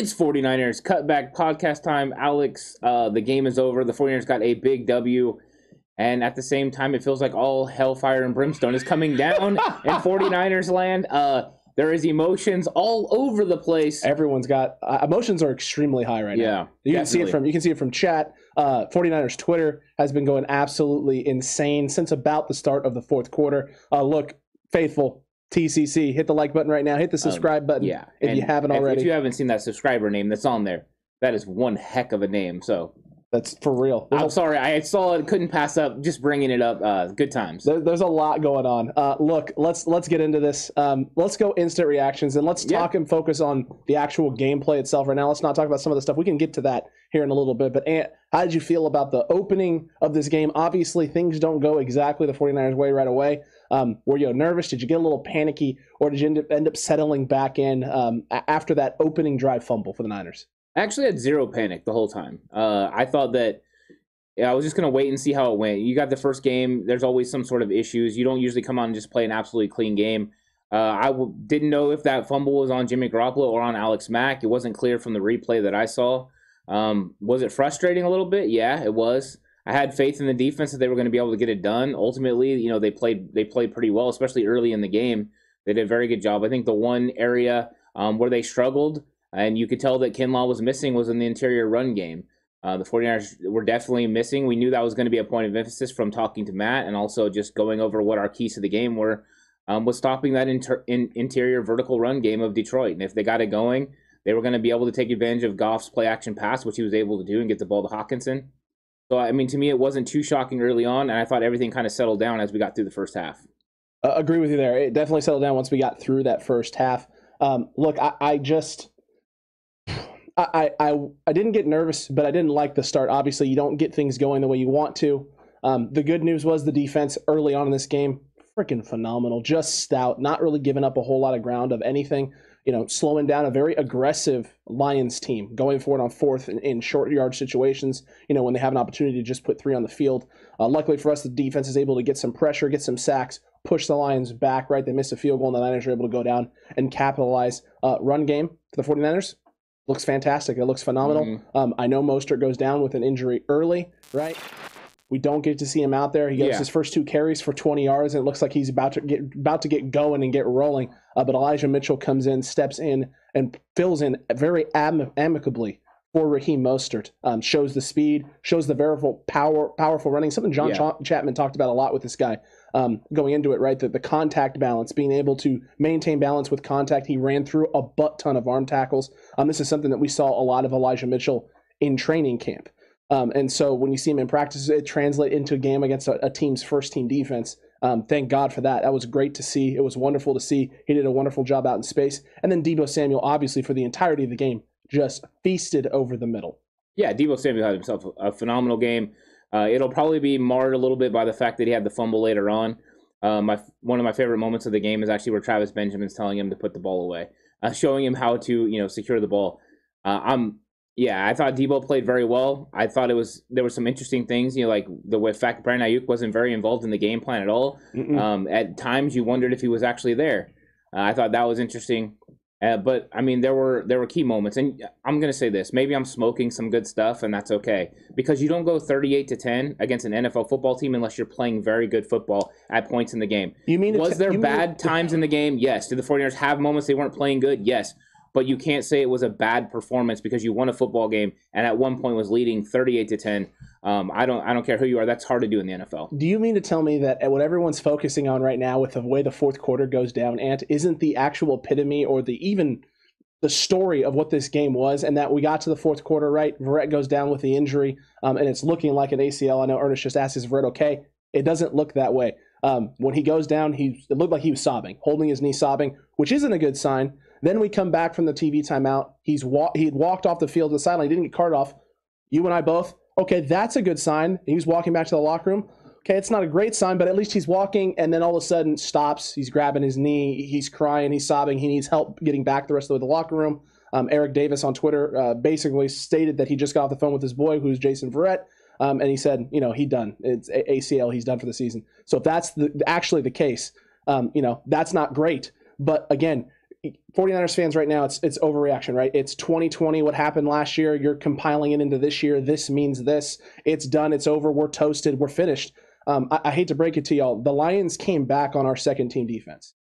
It's 49ers cutback podcast time. Alex, uh, the game is over. The 49ers got a big W. And at the same time, it feels like all hellfire and brimstone is coming down in 49ers land. Uh, there is emotions all over the place. Everyone's got uh, emotions are extremely high right Yeah, now. You can see it from you can see it from chat. Uh, 49ers Twitter has been going absolutely insane since about the start of the fourth quarter. Uh, look, faithful TCC, hit the like button right now. Hit the subscribe button Um, Yeah. if you haven't already. If you haven't seen that subscriber name that's on there, that is one heck of a name. So That's for real. There's I'm a- sorry. I saw it, couldn't pass up just bringing it up. Uh, good times. There, there's a lot going on. Uh, look, let's let's get into this. Um, let's go instant reactions and let's Yeah. talk and focus on the actual gameplay itself right now. Let's not talk about some of the stuff. We can get to that here in a little bit. But Ant, how did you feel about the opening of this game? Obviously, things don't go exactly the 49ers way right away. Um, were you nervous? Did you get a little panicky, or did you end up, end up settling back in um, after that opening drive fumble for the Niners? I actually had zero panic the whole time. Uh, I thought that yeah, I was just gonna wait and see how it went. You got the first game. There's always some sort of issues. You don't usually come on and just play an absolutely clean game. Uh, I w- didn't know if that fumble was on Jimmy Garoppolo or on Alex Mack. It wasn't clear from the replay that I saw. Um, was it frustrating a little bit? Yeah, it was. I had faith in the defense that they were going to be able to get it done. Ultimately, you know, they played they played pretty well, especially early in the game. They did a very good job. I think the one area um, where they struggled, and you could tell that Kinlaw was missing, was in the interior run game. Uh, the 49ers were definitely missing. We knew that was going to be a point of emphasis from talking to Matt and also just going over what our keys to the game were, um, was stopping that inter- in- interior vertical run game of Detroit. And if they got it going, they were going to be able to take advantage of Goff's play action pass, which he was able to do, and get the ball to Hockenson. So, I mean, to me, it wasn't too shocking early on, and I thought everything kind of settled down as we got through the first half. Uh, agree with you there. It definitely settled down once we got through that first half. Um, look, I, I just, I, I, I didn't get nervous, but I didn't like the start. Obviously, you don't get things going the way you want to. Um, the good news was the defense early on in this game, freaking phenomenal, just stout, not really giving up a whole lot of ground of anything. You know, slowing down a very aggressive Lions team, going for it on fourth in, in short yard situations. You know, when they have an opportunity to just put three on the field. Uh, luckily for us, the defense is able to get some pressure, get some sacks, push the Lions back, right? They missed a field goal, and the Niners are able to go down and capitalize. Uh, run game for the 49ers looks fantastic. It looks phenomenal. Mhm. Um, I know Mostert goes down with an injury early, right? We don't get to see him out there. He gets Yeah. his first two carries for 20 yards, and it looks like he's about to get about to get going and get rolling. Uh, but Elijah Mitchell comes in, steps in, and fills in very am- amicably for Raheem Mostert. Um, shows the speed, shows the powerful power, powerful running. Something John Yeah. Cha- Chapman talked about a lot with this guy um, going into it. Right, the, the contact balance, being able to maintain balance with contact. He ran through a butt ton of arm tackles. Um, this is something that we saw a lot of Elijah Mitchell in training camp. Um, and so when you see him in practice, it translates into a game against a, a team's first team defense. Um, thank God for that. That was great to see. It was wonderful to see. He did a wonderful job out in space. And then Deebo Samuel, obviously, for the entirety of the game, just feasted over the middle. Yeah, Deebo Samuel had himself a, a phenomenal game. Uh, it'll probably be marred a little bit by the fact that he had the fumble later on. Uh, my one of my favorite moments of the game is actually where Travis Benjamin's telling him to put the ball away, uh, showing him how to you know secure the ball. Uh, I'm yeah, I thought Deebo played very well. I thought it was there were some interesting things, you know, like the way- fact Brandon Aiyuk wasn't very involved in the game plan at all. Um, at times, you wondered if he was actually there. Uh, I thought that was interesting. Uh, but I mean, there were there were key moments, and I'm gonna say this: maybe I'm smoking some good stuff, and that's okay because you don't go 38 to 10 against an NFL football team unless you're playing very good football at points in the game. you mean Was it's- there mean bad it- times in the game? Yes. Did the 49ers have moments they weren't playing good? Yes. But you can't say it was a bad performance because you won a football game and at one point was leading 38 to 10. Um, I don't I don't care who you are. That's hard to do in the NFL. Do you mean to tell me that what everyone's focusing on right now with the way the fourth quarter goes down, Ant, isn't the actual epitome or the even the story of what this game was, and that we got to the fourth quarter, right? Verrett goes down with the injury, um, and it's looking like an ACL. I know Ernest just asked, is Verrett okay? It doesn't look that way. Um, when he goes down, he it looked like he was sobbing, holding his knee, sobbing, which isn't a good sign. Then we come back from the TV timeout. He's wa- he had walked off the field to the sideline. He didn't get carted off. You and I both. Okay, that's a good sign. He was walking back to the locker room. Okay, it's not a great sign, but at least he's walking and then all of a sudden stops. He's grabbing his knee. He's crying. He's sobbing. He needs help getting back the rest of the way to the locker room. Um, Eric Davis on Twitter uh, basically stated that he just got off the phone with his boy, who's Jason Verrett, um, and he said, you know, he done. It's ACL. He's done for the season. So if that's the, actually the case, um, you know, that's not great. But again, 49ers fans right now, it's it's overreaction, right? It's 2020. What happened last year? You're compiling it into this year. This means this. It's done. It's over. We're toasted. We're finished. Um, I, I, hate to break it to y'all. The Lions came back on our second team defense.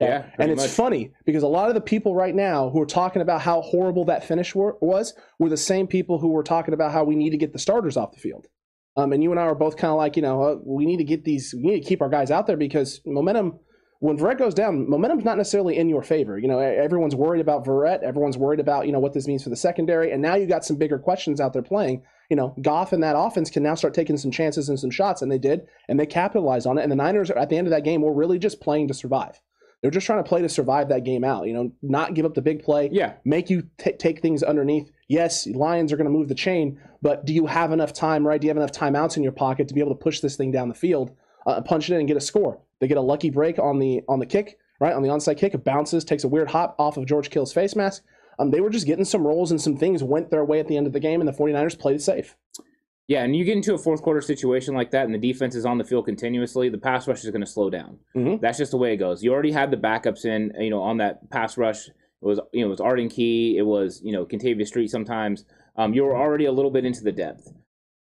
Yeah, and it's much. funny because a lot of the people right now who are talking about how horrible that finish were, was were the same people who were talking about how we need to get the starters off the field. Um, and you and I are both kind of like, you know, uh, we need to get these, we need to keep our guys out there because momentum when Verrett goes down, momentum's not necessarily in your favor. You know, everyone's worried about Verrett. Everyone's worried about, you know, what this means for the secondary. And now you got some bigger questions out there playing. You know, Goff and that offense can now start taking some chances and some shots, and they did, and they capitalized on it. And the Niners, at the end of that game, were really just playing to survive. They're just trying to play to survive that game out. You know, not give up the big play. Yeah. Make you t- take things underneath. Yes, Lions are going to move the chain, but do you have enough time, right? Do you have enough timeouts in your pocket to be able to push this thing down the field, uh, punch it in, and get a score? They get a lucky break on the on the kick, right? On the onside kick, it bounces, takes a weird hop off of George Kittle's face mask. Um, they were just getting some rolls and some things went their way at the end of the game, and the 49ers played it safe. Yeah, and you get into a fourth quarter situation like that, and the defense is on the field continuously. The pass rush is going to slow down. Mm-hmm. That's just the way it goes. You already had the backups in, you know, on that pass rush. It was, you know, it was Arden Key. It was, you know, Kentavius Street. Sometimes um, you were already a little bit into the depth,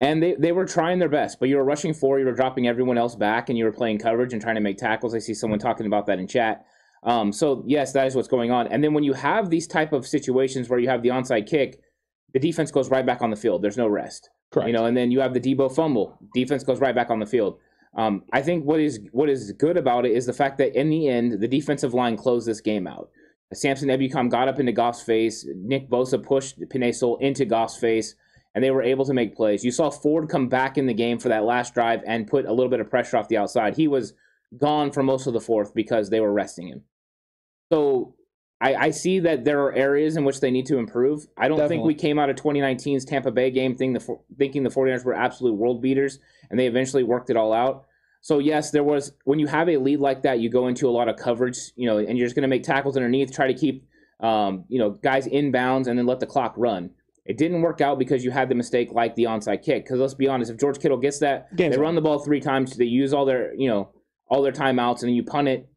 and they they were trying their best. But you were rushing four. You were dropping everyone else back, and you were playing coverage and trying to make tackles. I see someone talking about that in chat. Um, so yes, that is what's going on. And then when you have these type of situations where you have the onside kick, the defense goes right back on the field. There's no rest. Correct. You know, and then you have the Deebo fumble. Defense goes right back on the field. Um, I think what is what is good about it is the fact that in the end, the defensive line closed this game out. Samson Ebukam got up into Goff's face. Nick Bosa pushed Sewell into Goff's face, and they were able to make plays. You saw Ford come back in the game for that last drive and put a little bit of pressure off the outside. He was gone for most of the fourth because they were resting him. So I, I, see that there are areas in which they need to improve. I don't Definitely. think we came out of 2019's Tampa Bay game thing the, thinking the 49ers were absolute world beaters, and they eventually worked it all out. So yes, there was when you have a lead like that, you go into a lot of coverage, you know, and you're just going to make tackles underneath, try to keep, um, you know, guys in bounds, and then let the clock run. It didn't work out because you had the mistake like the onside kick. Because let's be honest, if George Kittle gets that, Game's they run the ball three times, they use all their, you know, all their timeouts, and then you punt it,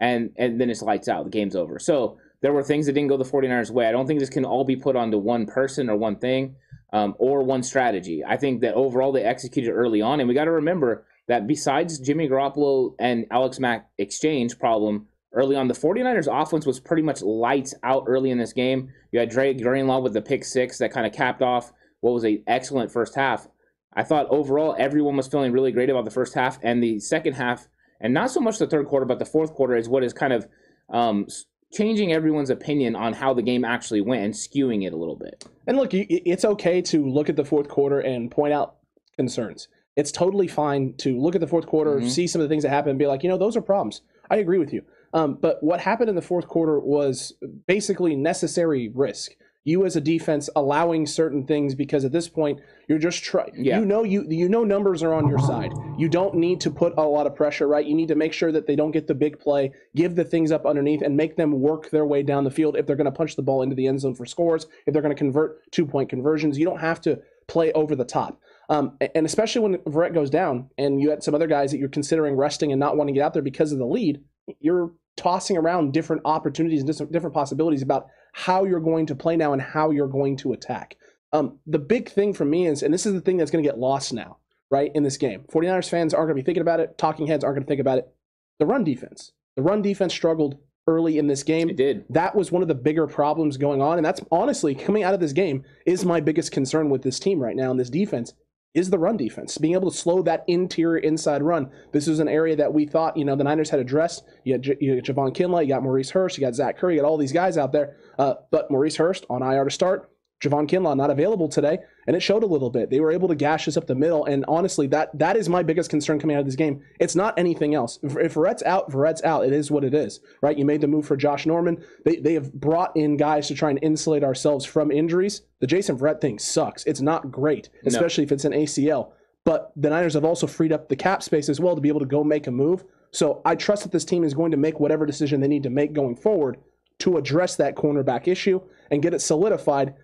and and then it's lights out. The game's over. So there were things that didn't go the 49ers way. I don't think this can all be put onto one person or one thing um, or one strategy. I think that overall they executed early on, and we got to remember that besides Jimmy Garoppolo and Alex Mack exchange problem early on, the 49ers offense was pretty much lights out early in this game. You had Dre Greenlaw with the pick six that kind of capped off what was an excellent first half. I thought overall everyone was feeling really great about the first half and the second half, and not so much the third quarter, but the fourth quarter is what is kind of um, changing everyone's opinion on how the game actually went and skewing it a little bit. And look, it's okay to look at the fourth quarter and point out concerns. It's totally fine to look at the fourth quarter, Mhm. see some of the things that happen, and be like, you know, those are problems. I agree with you. Um, but what happened in the fourth quarter was basically necessary risk. You as a defense allowing certain things because at this point you're just trying. Yeah. You know you you know numbers are on your side. You don't need to put a lot of pressure, right? You need to make sure that they don't get the big play, give the things up underneath, and make them work their way down the field. If they're going to punch the ball into the end zone for scores, if they're going to convert two point conversions, you don't have to play over the top. Um, and especially when Verrett goes down, and you had some other guys that you're considering resting and not wanting to get out there because of the lead, you're tossing around different opportunities and different possibilities about how you're going to play now and how you're going to attack. Um, the big thing for me is, and this is the thing that's going to get lost now, right, in this game. 49ers fans aren't going to be thinking about it. Talking heads aren't going to think about it. The run defense. The run defense struggled early in this game. It did. That was one of the bigger problems going on. And that's honestly coming out of this game is my biggest concern with this team right now and this defense is the run defense. Being able to slow that interior inside run. This is an area that we thought, you know, the Niners had addressed. You had, J- you had Javon Kinlaw, you got Maurice Hurst, you got Zach Curry, you got all these guys out there. Uh, but Maurice Hurst on IR to start. Javon Kinlaw not available today, and it showed a little bit. They were able to gash us up the middle, and honestly, that that is my biggest concern coming out of this game. It's not anything else. If, if Verrett's out, Verrett's out. It is what it is, right? You made the move for Josh Norman. They they have brought in guys to try and insulate ourselves from injuries. The Jason Verrett thing sucks. It's not great, especially if it's an ACL. But the Niners have also freed up the cap space as well to be able to go make a move. So I trust that this team is going to make whatever decision they need to make going forward to address that cornerback issue and get it solidified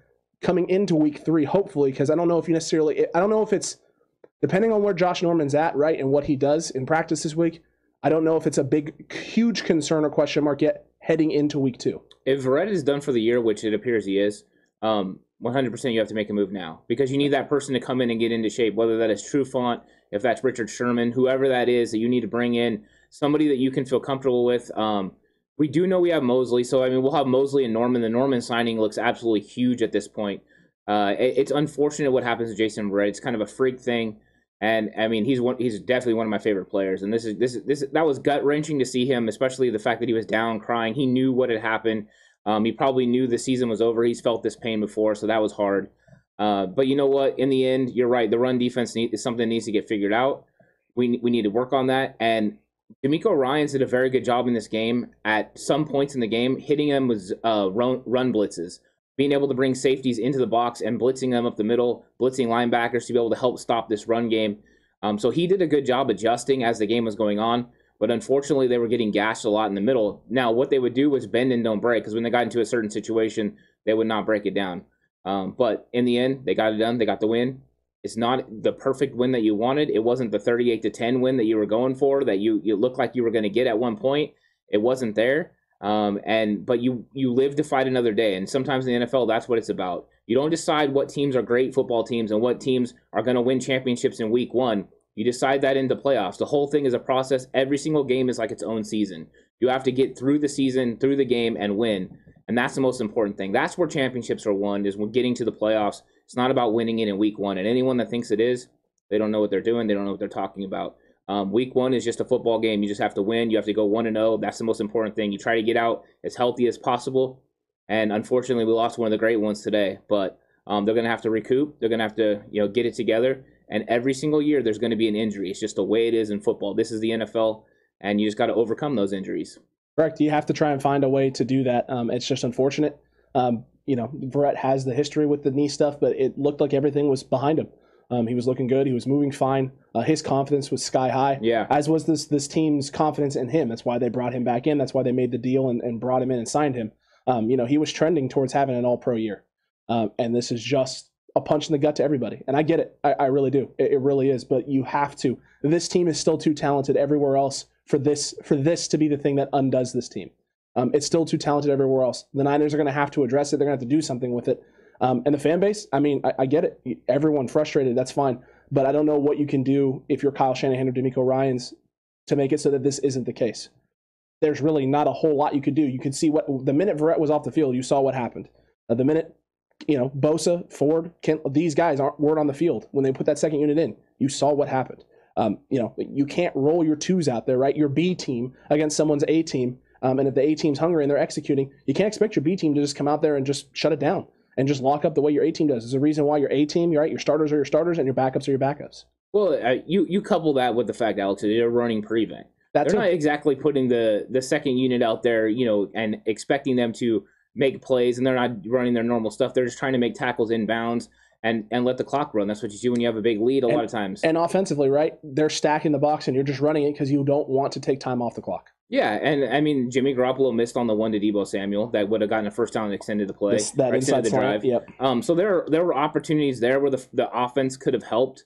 coming into week three, hopefully, because I don't know if you necessarily, I don't know if it's depending on where Josh Norman's at, right, and what he does in practice this week. I don't know if it's a big, huge concern or question mark yet heading into week two. If Verrett is done for the year, which it appears he is, um, 100% you have to make a move now because you need that person to come in and get into shape, whether that is Trufant, if that's Richard Sherman, whoever that is that you need to bring in, somebody that you can feel comfortable with. Um, we do know we have Moseley, so I mean we'll have Moseley and Norman. The Norman signing looks absolutely huge at this point. Uh, it, it's unfortunate what happens to Jason Verrett. It's kind of a freak thing, and I mean he's one. He's definitely one of my favorite players. And this is this is this that was gut wrenching to see him, especially the fact that he was down crying. He knew what had happened. Um, he probably knew the season was over. He's felt this pain before, so that was hard. Uh, but you know what? In the end, you're right. The run defense need, is something that needs to get figured out. We we need to work on that. And DeMeco Ryans did a very good job in this game. At some points in the game, hitting them with uh, run, run blitzes, being able to bring safeties into the box and blitzing them up the middle, blitzing linebackers to be able to help stop this run game. Um, so he did a good job adjusting as the game was going on. But unfortunately, they were getting gashed a lot in the middle. Now, what they would do was bend and don't break because when they got into a certain situation, they would not break it down. Um, but in the end, they got it done. They got the win. It's not the perfect win that you wanted. It wasn't the 38 to 10 win that you were going for that you you looked like you were going to get at one point. It wasn't there. Um, and but you you live to fight another day. And sometimes in the NFL, that's what it's about. You don't decide what teams are great football teams and what teams are going to win championships in week one. You decide that in the playoffs. The whole thing is a process. Every single game is like its own season. You have to get through the season, through the game, and win. And that's the most important thing. That's where championships are won, is when getting to the playoffs. It's not about winning it in week one. And anyone that thinks it is, they don't know what they're doing. They don't know what they're talking about. Um, week one is just a football game. You just have to win. You have to go one and zero. That's the most important thing. You try to get out as healthy as possible. And unfortunately, we lost one of the great ones today. But um, they're going to have to recoup. They're going to have to you know get it together. And every single year, there's going to be an injury. It's just the way it is in football. This is the NFL, and you just got to overcome those injuries. Correct. You have to try and find a way to do that. Um, it's just unfortunate. Um, you know, Verrett has the history with the knee stuff, but it looked like everything was behind him. Um, he was looking good. He was moving fine. Uh, his confidence was sky high. Yeah. As was this this team's confidence in him. That's why they brought him back in. That's why they made the deal and, and brought him in and signed him. Um, you know, he was trending towards having an All Pro year, um, and this is just a punch in the gut to everybody. And I get it. I, I really do. It, it really is. But you have to. This team is still too talented everywhere else for this for this to be the thing that undoes this team. Um, it's still too talented everywhere else. The Niners are going to have to address it. They're going to have to do something with it. Um, and the fan base, I mean, I, I, get it. Everyone frustrated. That's fine. But I don't know what you can do if you're Kyle Shanahan or DeMeco Ryans to make it so that this isn't the case. There's really not a whole lot you could do. You could see what the minute Verrett was off the field, you saw what happened. Uh, the minute, you know, Bosa, Ford, Kent, these guys aren't weren't on the field when they put that second unit in. You saw what happened. Um, you know, you can't roll your twos out there, right? Your B team against someone's A team um, and if the A team's hungry and they're executing, you can't expect your B team to just come out there and just shut it down and just lock up the way your A team does. There's a reason why your A team, you're right? Your starters are your starters and your backups are your backups. Well, uh, you you couple that with the fact, Alex, they're running prevent. That's they're not exactly putting the the second unit out there, you know, and expecting them to make plays, and they're not running their normal stuff. They're just trying to make tackles inbounds and and let the clock run. That's what you do when you have a big lead a and, lot of times. And offensively, right? They're stacking the box, and you're just running it because you don't want to take time off the clock. Yeah, and I mean Jimmy Garoppolo missed on the one to Deebo Samuel that would have gotten a first down and extended the play, this, that inside the drive. Yep. Um, so there there were opportunities there where the the offense could have helped,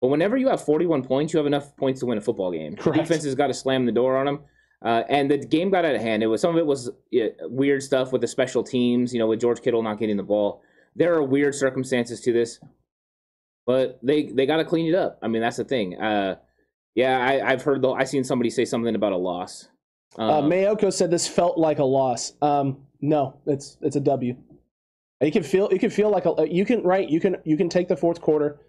but whenever you have 41 points, you have enough points to win a football game. Correct. The defense has got to slam the door on them. Uh, and the game got out of hand. It was some of it was weird stuff with the special teams, you know, with George Kittle not getting the ball. There are weird circumstances to this, but they they got to clean it up. I mean, that's the thing. Uh, yeah, I, have heard though. I seen somebody say something about a loss. Uh, um, Mayoko said this felt like a loss. Um, no, it's it's a W. You can feel you can feel like a you can right you can you can take the fourth quarter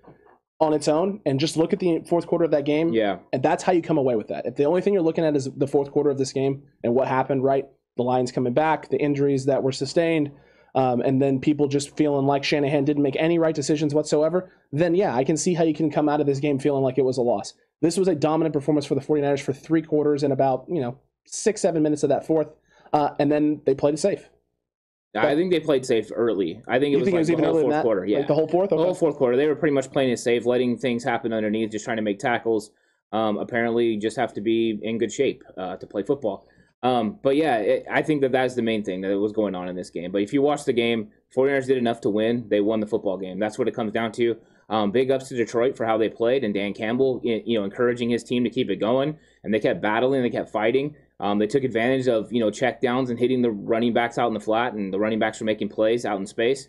on its own and just look at the fourth quarter of that game. Yeah, and that's how you come away with that. If the only thing you're looking at is the fourth quarter of this game and what happened, right? The Lions coming back, the injuries that were sustained, um, and then people just feeling like Shanahan didn't make any right decisions whatsoever, then yeah, I can see how you can come out of this game feeling like it was a loss. This was a dominant performance for the 49ers for three quarters and about, you know, six, seven minutes of that fourth. Uh, and then they played it safe. I think they played safe early. I think it was think it was the whole fourth quarter. Yeah, Like the whole fourth? the whole fourth quarter. They were pretty much playing it safe, letting things happen underneath, just trying to make tackles. Um, apparently, you just have to be in good shape uh, to play football. Um, but yeah, it, I think that that's the main thing that was going on in this game. But if you watch the game, 49ers did enough to win. They won the football game. That's what it comes down to. Um, big ups to Detroit for how they played, and Dan Campbell, you know, encouraging his team to keep it going. And they kept battling, they kept fighting. Um, they took advantage of you know check downs and hitting the running backs out in the flat, and the running backs were making plays out in space.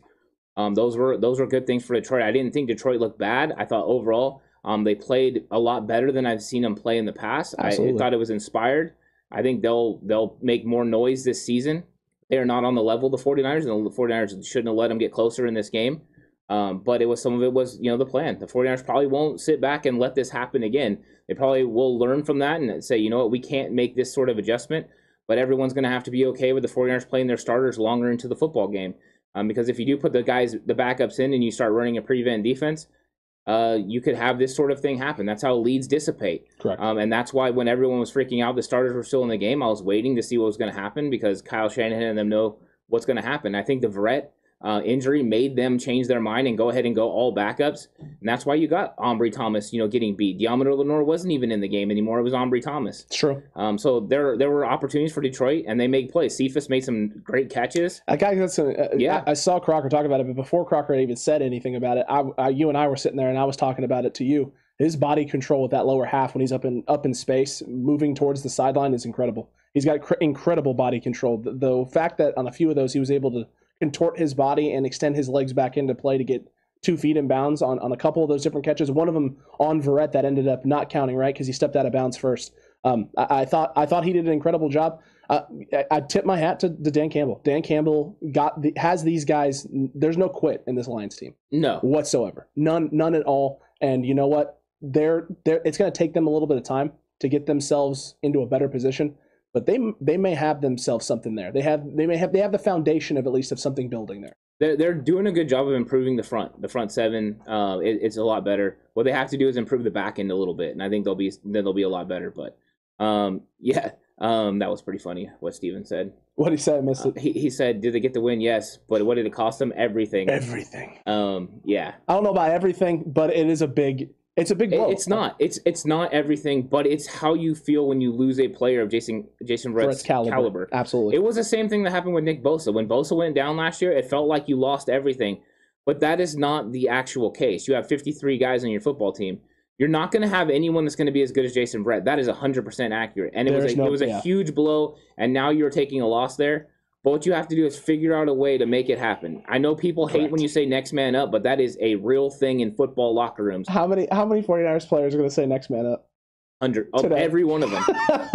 Um, those were those were good things for Detroit. I didn't think Detroit looked bad. I thought overall um, they played a lot better than I've seen them play in the past. I, I thought it was inspired. I think they'll they'll make more noise this season. They are not on the level of the 49ers, and the 49ers shouldn't have let them get closer in this game. Um, but it was some of it was you know the plan. The 49ers probably won't sit back and let this happen again. They probably will learn from that and say, you know what, we can't make this sort of adjustment. But everyone's going to have to be okay with the 49ers playing their starters longer into the football game. Um, because if you do put the guys, the backups in, and you start running a prevent defense, uh, you could have this sort of thing happen. That's how leads dissipate. Correct. Um, and that's why when everyone was freaking out, the starters were still in the game. I was waiting to see what was going to happen because Kyle Shanahan and them know what's going to happen. I think the Verrett uh, injury made them change their mind and go ahead and go all backups. And that's why you got Ambry Thomas, you know, getting beat. Deommodore Lenoir wasn't even in the game anymore. It was Ambry Thomas. it's true. Um, so there there were opportunities for Detroit, and they made plays. Cephus made some great catches. That guy, that's uh, Yeah. I, I saw Crocker talk about it, but before Crocker even said anything about it, I, I, you and I were sitting there, and I was talking about it to you. His body control with that lower half when he's up in up in space, moving towards the sideline, is incredible. He's got cr- incredible body control. The, the fact that on a few of those he was able to contort his body and extend his legs back into play to get two feet in bounds on, on a couple of those different catches. One of them on Verrett that ended up not counting, right, because he stepped out of bounds first. Um, I, I thought I thought he did an incredible job. Uh, I, I tip my hat to, to Dan Campbell. Dan Campbell got the, has these guys. There's no quit in this Lions team No, whatsoever. None, none at all. And you know what? They're they're. It's going to take them a little bit of time to get themselves into a better position. But they they may have themselves something there. They have they may have they have the foundation of at least of something building there. they're, they're doing a good job of improving the front. The front seven, uh, it, it's a lot better. What they have to do is improve the back end a little bit, and I think they'll be then they'll be a lot better. But um, yeah, um, that was pretty funny what Steven said. What he said, I missed it. He, he said, "Did they get the win? Yes, but what did it cost them? Everything." Everything. Um, yeah, I don't know about everything, but it is a big. It's a big blow. it's not. It's it's not everything, but it's how you feel when you lose a player of Jason Jason its caliber. caliber. Absolutely. It was the same thing that happened with Nick Bosa. When Bosa went down last year, it felt like you lost everything. But that is not the actual case. You have 53 guys on your football team. You're not going to have anyone that's going to be as good as Jason Verrett. That is 100% accurate. And it was a, no- it was a yeah. huge blow, and now you're taking a loss there. But what you have to do is figure out a way to make it happen. I know people hate when you say next man up, but that is a real thing in football locker rooms. how many how many 49ers players are going to say next man up? Under of Today. every one of them.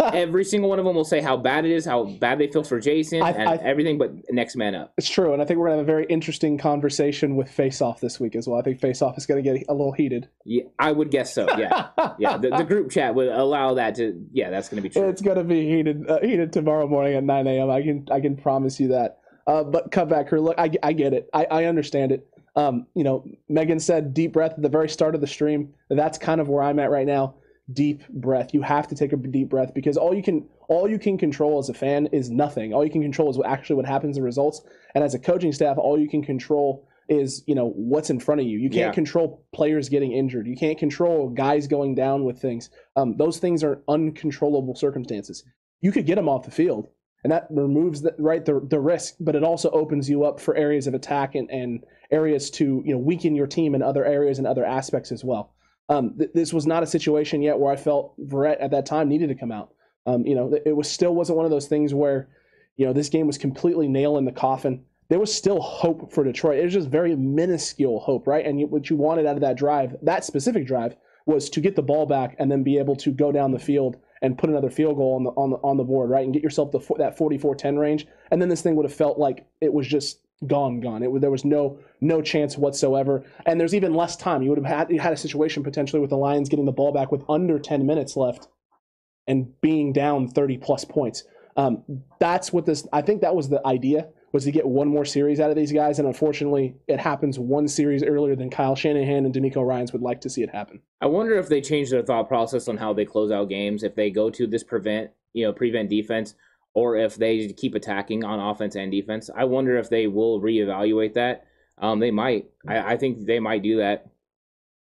Every single one of them will say how bad it is, how bad they feel for Jason, I- and I- everything but next man up. It's true, and I think we're gonna have a very interesting conversation with Face Off this week as well. I think Face Off is gonna get a little heated. Yeah, I would guess so. Yeah, yeah. The, the group chat would allow that to. Yeah, that's going to be true. It's gonna be heated uh, heated tomorrow morning at 9 a.m. I can I can promise you that. Uh, but comeback crew, look, I, I get it. I, I understand it. Um, you know, Megan said deep breath at the very start of the stream. That's kind of where I'm at right now. Deep breath. You have to take a deep breath because all you can all you can control as a fan is nothing. All you can control is what actually what happens in results. And as a coaching staff, all you can control is you know what's in front of you. You can't Yeah. control players getting injured. You can't control guys going down with things. Um, those things are uncontrollable circumstances. You could get them off the field, and that removes the right the, the risk, but it also opens you up for areas of attack and, and areas to you know weaken your team in other areas and other aspects as well. Um, th- this was not a situation yet where I felt Verrett at that time needed to come out. Um, you know, it was still wasn't one of those things where, you know, this game was completely nail in the coffin. There was still hope for Detroit. It was just very minuscule hope, right? And you, what you wanted out of that drive, that specific drive, was to get the ball back and then be able to go down the field and put another field goal on the on the on the board, right? And get yourself to that 44-10 range. And then this thing would have felt like it was just gone, gone. It, there was no no chance whatsoever. And there's even less time. You would have had you had a situation potentially with the Lions getting the ball back with under 10 minutes left and being down 30 plus points. Um, that's what this. I think that was the idea was to get one more series out of these guys, and unfortunately, it happens one series earlier than Kyle Shanahan and DeMeco Ryans would like to see it happen. I wonder if they change their thought process on how they close out games, if they go to this prevent, you know, prevent defense, or if they keep attacking on offense and defense. I wonder if they will reevaluate that. Um, they might. I, I think they might do that.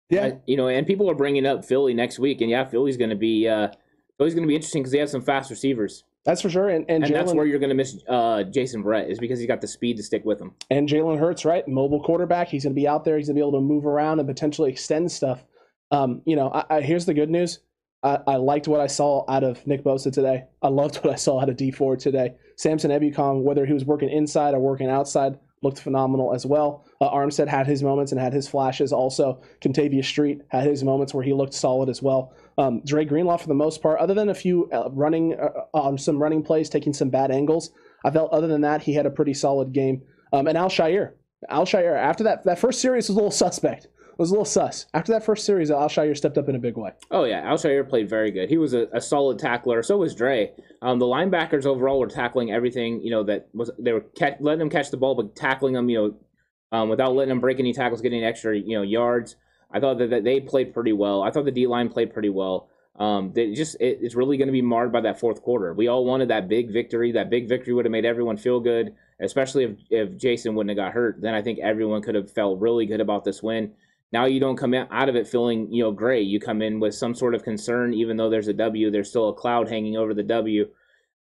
Yeah, I- you know, and people are bringing up Philly next week, and yeah, Philly's going to be uh, Philly's going to be interesting because they have some fast receivers, that's for sure. And and, and that's where you're going to miss uh, Jason Verrett is because he's got the speed to stick with him. and Jalen Hurts, right? Mobile quarterback. He's going to be out there. He's going to be able to move around and potentially extend stuff. Um, you know, I, I, here's the good news. I, I liked what I saw out of Nick Bosa today. I loved what I saw out of Dee Ford today. Samson Ebukam, whether he was working inside or working outside, looked phenomenal as well. Uh, Armstead had his moments and had his flashes. Also, Kentavius Street had his moments where he looked solid as well. Um, Dre Greenlaw, for the most part, other than a few uh, running uh, on some running plays, taking some bad angles, I felt other than that he had a pretty solid game. Um, and Al-Shaair, Al Shire, after that that first series was a little suspect. It was a little sus. After that first series, Al-Shaair stepped up in a big way. Oh yeah, Al-Shaair played very good. He was a, a solid tackler. So was Dre. Um, the linebackers overall were tackling everything. You know that was they were ca- letting them catch the ball, but tackling them. You know, um, without letting them break any tackles, getting extra you know yards. I thought that, that they played pretty well. I thought the D line played pretty well. Um, they just it, it's really going to be marred by that fourth quarter. We all wanted that big victory. That big victory would have made everyone feel good, especially if if Jason wouldn't have got hurt. Then I think everyone could have felt really good about this win. Now you don't come out of it feeling you know great. You come in with some sort of concern, even though there's a W. There's still a cloud hanging over the W,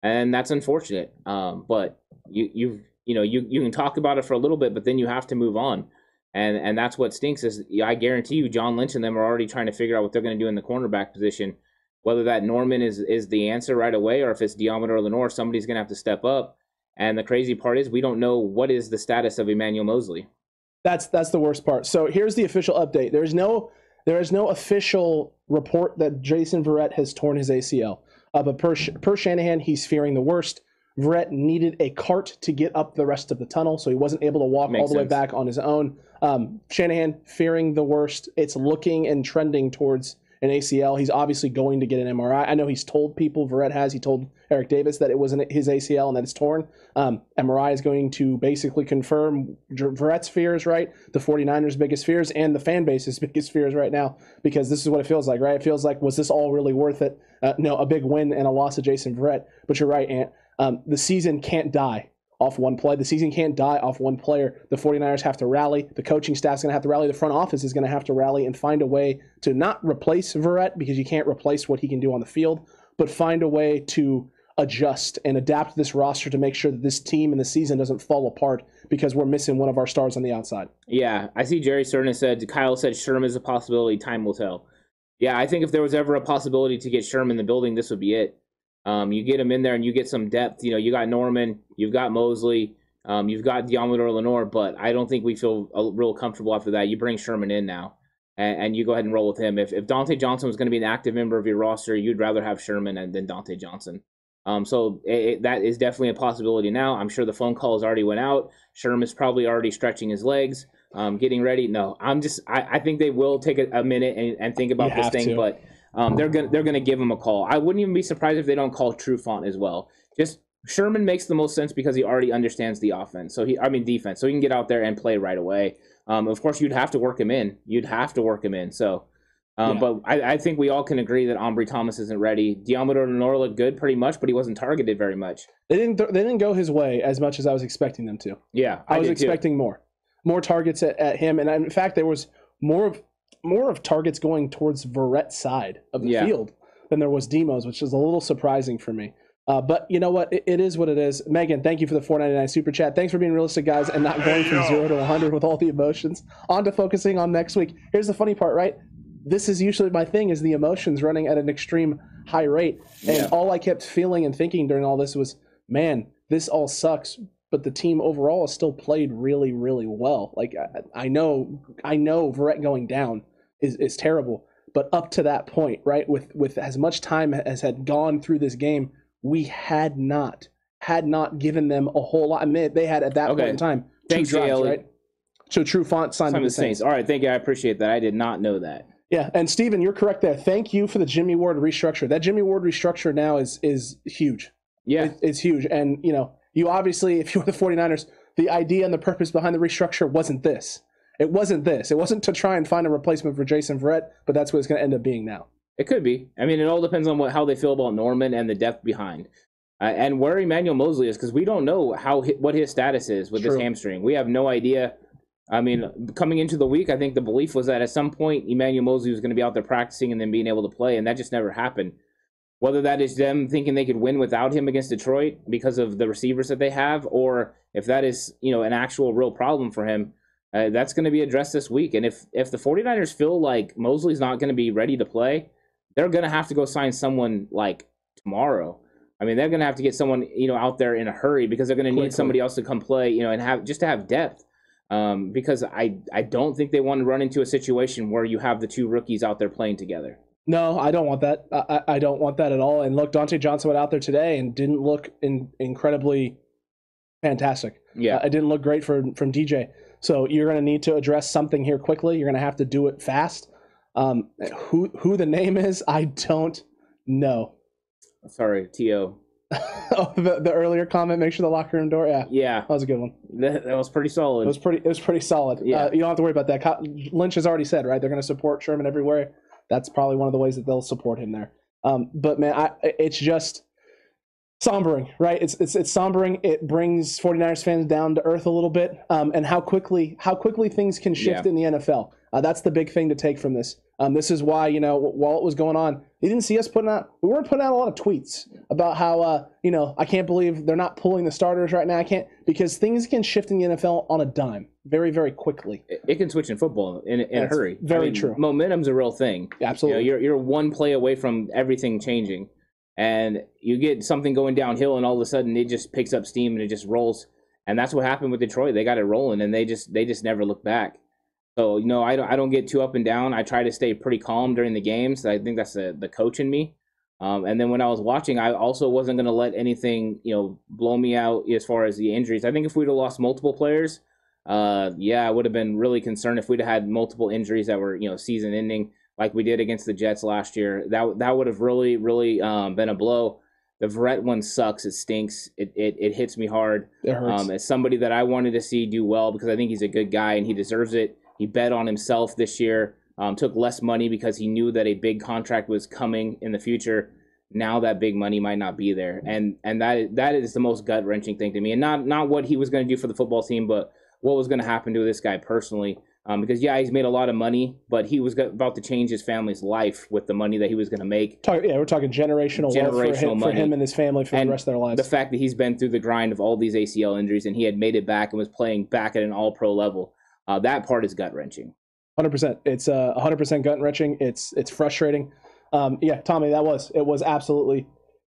and that's unfortunate. Um, but you you you know you you can talk about it for a little bit, but then you have to move on. And and that's what stinks is I guarantee you John Lynch and them are already trying to figure out what they're going to do in the cornerback position. Whether that Norman is is the answer right away or if it's Deommodore Lenoir, somebody's going to have to step up. And the crazy part is we don't know what is the status of Emmanuel Moseley. That's that's the worst part. So here's the official update. There's no there is no official report that Jason Verrett has torn his ACL. Uh, but per, per Shanahan, he's fearing the worst. Verrett needed a cart to get up the rest of the tunnel, so he wasn't able to walk Makes all the way back on his own. Um, Shanahan fearing the worst. It's looking and trending towards an ACL. He's obviously going to get an MRI. I know he's told people, Verrett has, he told Eric Davis that it wasn't his ACL and that it's torn. Um, MRI is going to basically confirm Ver- Verrett's fears, right? The 49ers' biggest fears and the fan base's biggest fears right now, because this is what it feels like, right? It feels like, was this all really worth it? Uh, no, a big win and a loss of Jason Verrett. But you're right, Ant. Um, the season can't die off one play. The season can't die off one player. The 49ers have to rally. The coaching staff's going to have to rally. The front office is going to have to rally and find a way to not replace Verrett because you can't replace what he can do on the field, but find a way to adjust and adapt this roster to make sure that this team and the season doesn't fall apart because we're missing one of our stars on the outside. Yeah, I see Jerry Cernan said Kyle said Sherman is a possibility. Time will tell. Yeah, I think if there was ever a possibility to get Sherman in the building, this would be it. Um, you get him in there and you get some depth. You know, you got Norman, you've got Moseley, um, you've got Deommodore Lenoir, but I don't think we feel uh, real comfortable after that. You bring Sherman in now, and, and you go ahead and roll with him. If, if Dontae Johnson was going to be an active member of your roster, you'd rather have Sherman and, than Dontae Johnson. Um, so it, it- that is definitely a possibility now. I'm sure the phone calls already went out. Sherman's probably already stretching his legs, um, getting ready. No, I'm just I, I think they will take a, a minute and, and think about You this thing, to. but um, they're gonna they're gonna give him a call. I wouldn't even be surprised if they don't call Trufant as well. Just Sherman makes the most sense because he already understands the offense. So he I mean defense. So he can get out there and play right away. Um, of course, you'd have to work him in. You'd have to work him in. So. Um, Yeah. But I, I think we all can agree that Ambry Thomas isn't ready. Deommodore Lenoir looked good pretty much, but he wasn't targeted very much. They didn't they didn't go his way as much as I was expecting them to. Yeah, I, was did too. expecting more, more targets at, at him, and in fact, there was more of more of targets going towards Verrett's side of the Yeah. field than there was Demos, which is a little surprising for me. Uh, but you know what? It, it is what it is. Megan, thank you for the 499 super chat. Thanks for being realistic, guys, and not going from zero to 100 with all the emotions. On to focusing on next week. Here's the funny part, right? This is usually my thing: is the emotions running at an extreme high rate, and Yeah. all I kept feeling and thinking during all this was, man, this all sucks. But the team overall has still played really, really well. Like I, I know, I know, Verrett going down is is terrible. But up to that point, right, with with as much time as had gone through this game, we had not had not given them a whole lot. I mean, they had at that Okay. point in time two Thanks, drives, right? So Trufant signed Some with the the Saints. Saints. All right, thank you. I appreciate that. I did not know that. Yeah, and Steven, you're correct there. Thank you for the Jimmy Ward restructure. That Jimmy Ward restructure now is is huge. Yeah, It- it's huge, and you know You obviously, if you were the 49ers, the idea and the purpose behind the restructure wasn't this. It wasn't this. It wasn't to try and find a replacement for Jason Verrett, but that's what it's going to end up being now. It could be. I mean, it all depends on what how they feel about Norman and the depth behind, uh, and where Emmanuel Moseley is, because we don't know how what his status is with True. this hamstring. We have no idea. I mean, coming into the week, I think the belief was that at some point Emmanuel Moseley was going to be out there practicing and then being able to play, and that just never happened. Whether that is them thinking they could win without him against Detroit because of the receivers that they have, or if that is you know an actual real problem for him, uh, that's going to be addressed this week. And if if the 49ers feel like Moseley's not going to be ready to play, they're going to have to go sign someone like tomorrow. I mean, they're going to have to get someone you know out there in a hurry because they're going to need somebody else to come play, you know, and have just to have depth. Um, because I I don't think they want to run into a situation where you have the two rookies out there playing together. No, I don't want that. I, I don't want that at all. And look, Dontae Johnson went out there today and didn't look in, incredibly fantastic. Yeah, Uh, it didn't look great for from DJ. So you're going to need to address something here quickly. You're going to have to do it fast. Um, who who the name is, I don't know. sorry, To. oh, the, the earlier comment, make sure the locker room door. Yeah, Yeah, that was a good one. that, that was pretty solid. It was pretty. It was pretty solid. Yeah. Uh, you don't have to worry about that. Lynch has already said right. They're going to support Sherman everywhere. That's probably one of the ways that they'll support him there. Um, but man, I, it's just sombering, right? It's it's it's sombering. It brings 49ers fans down to earth a little bit. Um, and how quickly how quickly things can shift Yeah. in the NFL. Uh, that's the big thing to take from this. Um, this is why you know while it was going on, you didn't see us putting out. We weren't putting out a lot of tweets about how uh, you know I can't believe they're not pulling the starters right now. I can't because things can shift in the NFL on a dime very very quickly. it, it can switch in football in, in a hurry. very true. Momentum's a real thing. You know, Absolutely. you're you're one play away from everything changing, and you get something going downhill, and all of a sudden it just picks up steam and it just rolls. And that's what happened with Detroit. They got it rolling, and they just they just never look back. So you know, I don't I don't get too up and down. I try to stay pretty calm during the games. I think that's the the coach in me. Um, and then when I was watching, I also wasn't going to let anything you know blow me out as far as the injuries. I think if we'd have lost multiple players, uh, yeah, I would have been really concerned if we'd have had multiple injuries that were you know season ending like we did against the Jets last year. That that would have really really um, been a blow. The Verrett one sucks. It stinks. It it, it hits me hard. it hurts. Um, as somebody that I wanted to see do well because I think he's a good guy and he deserves it. He bet on himself this year. Um, took less money because he knew that a big contract was coming in the future. Now that big money might not be there, and and that that is the most gut wrenching thing to me. And not not what he was going to do for the football team, but what was going to happen to this guy personally. Um, because yeah, he's made a lot of money, but he was about to change his family's life with the money that he was going to make. Talk, yeah, we're talking generational, wealth for Generational him, for him and his family for And the rest of their lives. the fact that he's been through the grind of all these ACL injuries and he had made it back and was playing back at an all pro level, uh, that part is gut wrenching. Hundred percent. It's uh, hundred percent gut wrenching. It's it's frustrating. Um, yeah, Tommy, that was it was absolutely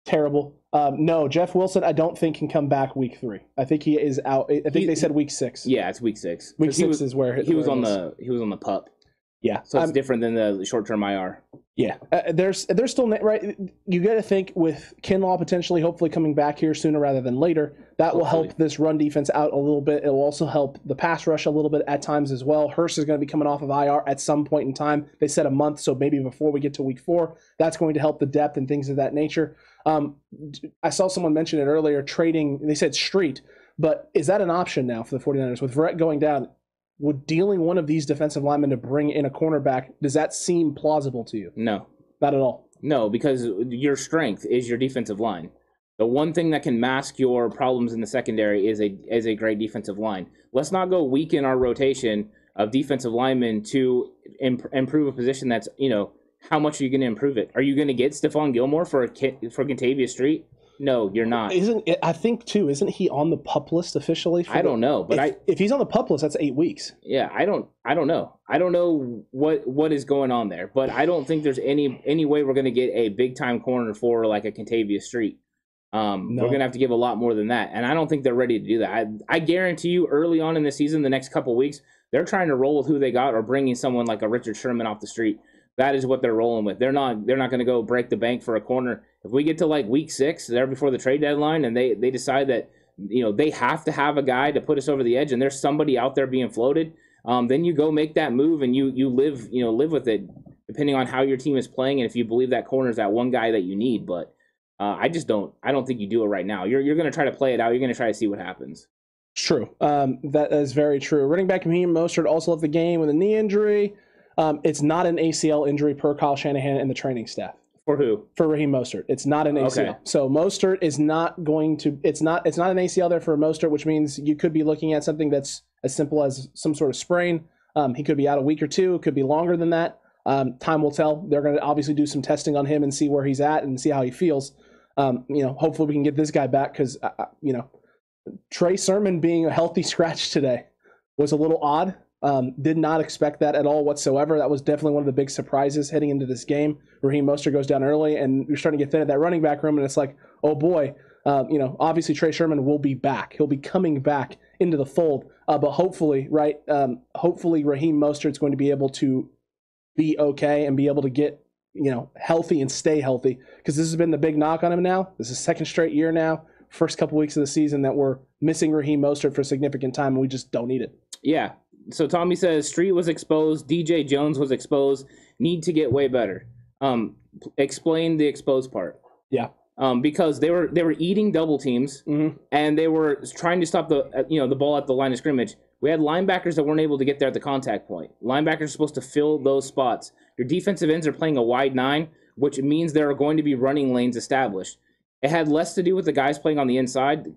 terrible. Um, no, Jeff Wilson, I don't think can come back week three. I think he is out. I think He- they said week six. Yeah, it's week six. week six was, is where he was where it on the he was on the pup, yeah. so it's Um, different than the short term IR. Yeah, uh, there's there's still right. You got to think with Kinlaw potentially, hopefully coming back here sooner rather than later. That will help this run defense out a little bit. It will also help the pass rush a little bit at times as well. Hurst is going to be coming off of IR at some point in time. They said a month, so maybe before we get to week four, that's going to help the depth and things of that nature. Um, I saw someone mention it earlier, trading. They said street, but is that an option now for the 49ers with Verrett going down? Would dealing one of these defensive linemen to bring in a cornerback does that seem plausible to you? No, Not at all. no, because your strength is your defensive line. The one thing that can mask your problems in the secondary is a is a great defensive line. Let's not go weaken our rotation of defensive linemen to imp- improve a position that's you know how much are you going to improve it? Are you going to get Stephon Gilmore for a for Kentavius Street? No, you're not. Isn't it, I think too? Isn't he on the pup list officially? For I don't know, but if, I if he's on the pup list, that's eight weeks. yeah, I don't I don't know. I don't know what what is going on there, but I don't think there's any any way we're going to get a big time corner for like a Kentavius Street. Um, No. We're going to have to give a lot more than that, and I don't think they're ready to do that. I, I guarantee you, early on in the season, the next couple weeks, they're trying to roll with who they got or bringing someone like a Richard Sherman off the street. That is what they're rolling with. They're not they're not going to go break the bank for a corner. If we get to like week six, there before the trade deadline, and they they decide that you know they have to have a guy to put us over the edge, and there's somebody out there being floated, um, then you go make that move and you you live you know live with it, depending on how your team is playing and if you believe that corner is that one guy that you need. But Uh, I just don't. I don't think you do it right now. You're you're going to try to play it out. You're going to try to see what happens. True. Um, that is very true. Running back Raheem Mostert also left the game with a knee injury. Um, it's not an ACL injury per Kyle Shanahan and the training staff. For who? For Raheem Mostert, it's not an ACL. Okay. So Mostert is not going to. It's not. It's not an ACL there for Mostert, which means you could be looking at something that's as simple as some sort of sprain. Um, he could be out a week or two. It could be longer than that. Um, time will tell. They're going to obviously do some testing on him and see where he's at and see how he feels. Um, you know, hopefully we can get this guy back because uh, uh, you know Trey Sermon being a healthy scratch today was a little odd. Um, did not expect that at all whatsoever. That was definitely one of the big surprises heading into this game. Raheem Mostert goes down early, and you're starting to get thin at that running back room, and it's like, oh boy, uh, you know, obviously Trey Sermon will be back. He'll be coming back into the fold, uh, but hopefully, right? Um, hopefully, Raheem Mostert's going to be able to be okay and be able to get you know healthy and stay healthy because this has been the big knock on him now. This is second straight year now, first couple weeks of the season that we're missing Raheem Mostert for a significant time, and we just don't need it. Yeah. So Tommy says Street was exposed, DJ Jones was exposed, need to get way better. Um, explain the exposed part. Yeah. Um, because they were they were eating double teams Mhm. and they were trying to stop the uh, you know the ball at the line of scrimmage. We had linebackers that weren't able to get there at the contact point. Linebackers are supposed to fill those spots. Your defensive ends are playing a wide nine, which means there are going to be running lanes established. It had less to do with the guys playing on the inside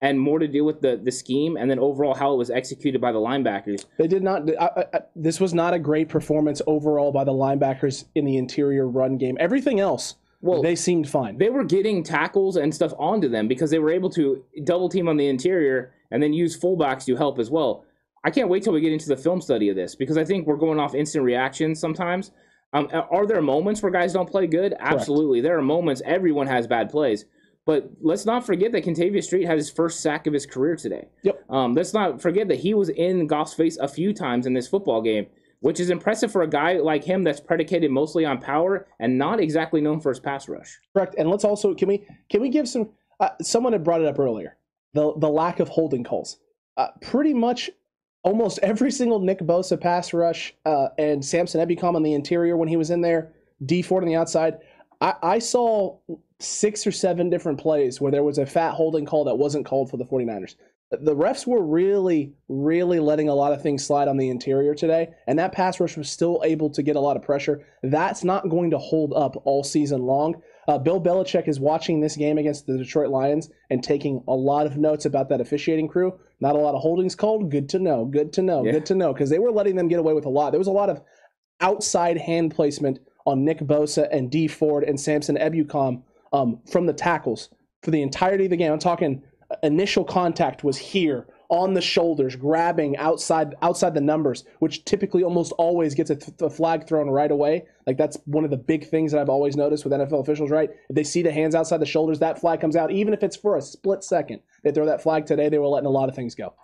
and more to do with the the scheme and then overall how it was executed by the linebackers. They did not. I, I, this was not a great performance overall by the linebackers in the interior run game. Everything else, Well, they seemed fine. they were getting tackles and stuff onto them because they were able to double team on the interior and then use fullbacks to help as well. I can't wait till we get into the film study of this because I think we're going off instant reactions sometimes. Um, are there moments where guys don't play good? Absolutely. There are moments everyone has bad plays. But let's not forget that Kentavius Street had his first sack of his career today. Yep. Um, let's not forget that he was in Goff's face a few times in this football game, which is impressive for a guy like him that's predicated mostly on power and not exactly known for his pass rush. Correct. And let's also can we can we give some? Uh, someone had brought it up earlier. The the lack of holding calls. Uh, pretty much, almost every single Nick Bosa pass rush uh, and Samson Ebukam on the interior when he was in there. Dee Ford on the outside. I, I saw six or seven different plays where there was a fat holding call that wasn't called for the 49ers. The refs were really, really letting a lot of things slide on the interior today, and that pass rush was still able to get a lot of pressure. That's not going to hold up all season long. Uh, Bill Belichick is watching this game against the Detroit Lions and taking a lot of notes about that officiating crew. Not a lot of holdings called. Good to know. Good to know. Yeah. Good to know because they were letting them get away with a lot. There was a lot of outside hand placement on Nick Bosa and Dee Ford and Samson Ebukam um, from the tackles for the entirety of the game. I'm talking uh, initial contact was here on the shoulders, grabbing outside outside the numbers, which typically almost always gets a, th- a flag thrown right away. Like that's one of the big things that I've always noticed with NFL officials. Right, if they see the hands outside the shoulders, that flag comes out, even if it's for a split second. They throw that flag today. They were letting a lot of things go.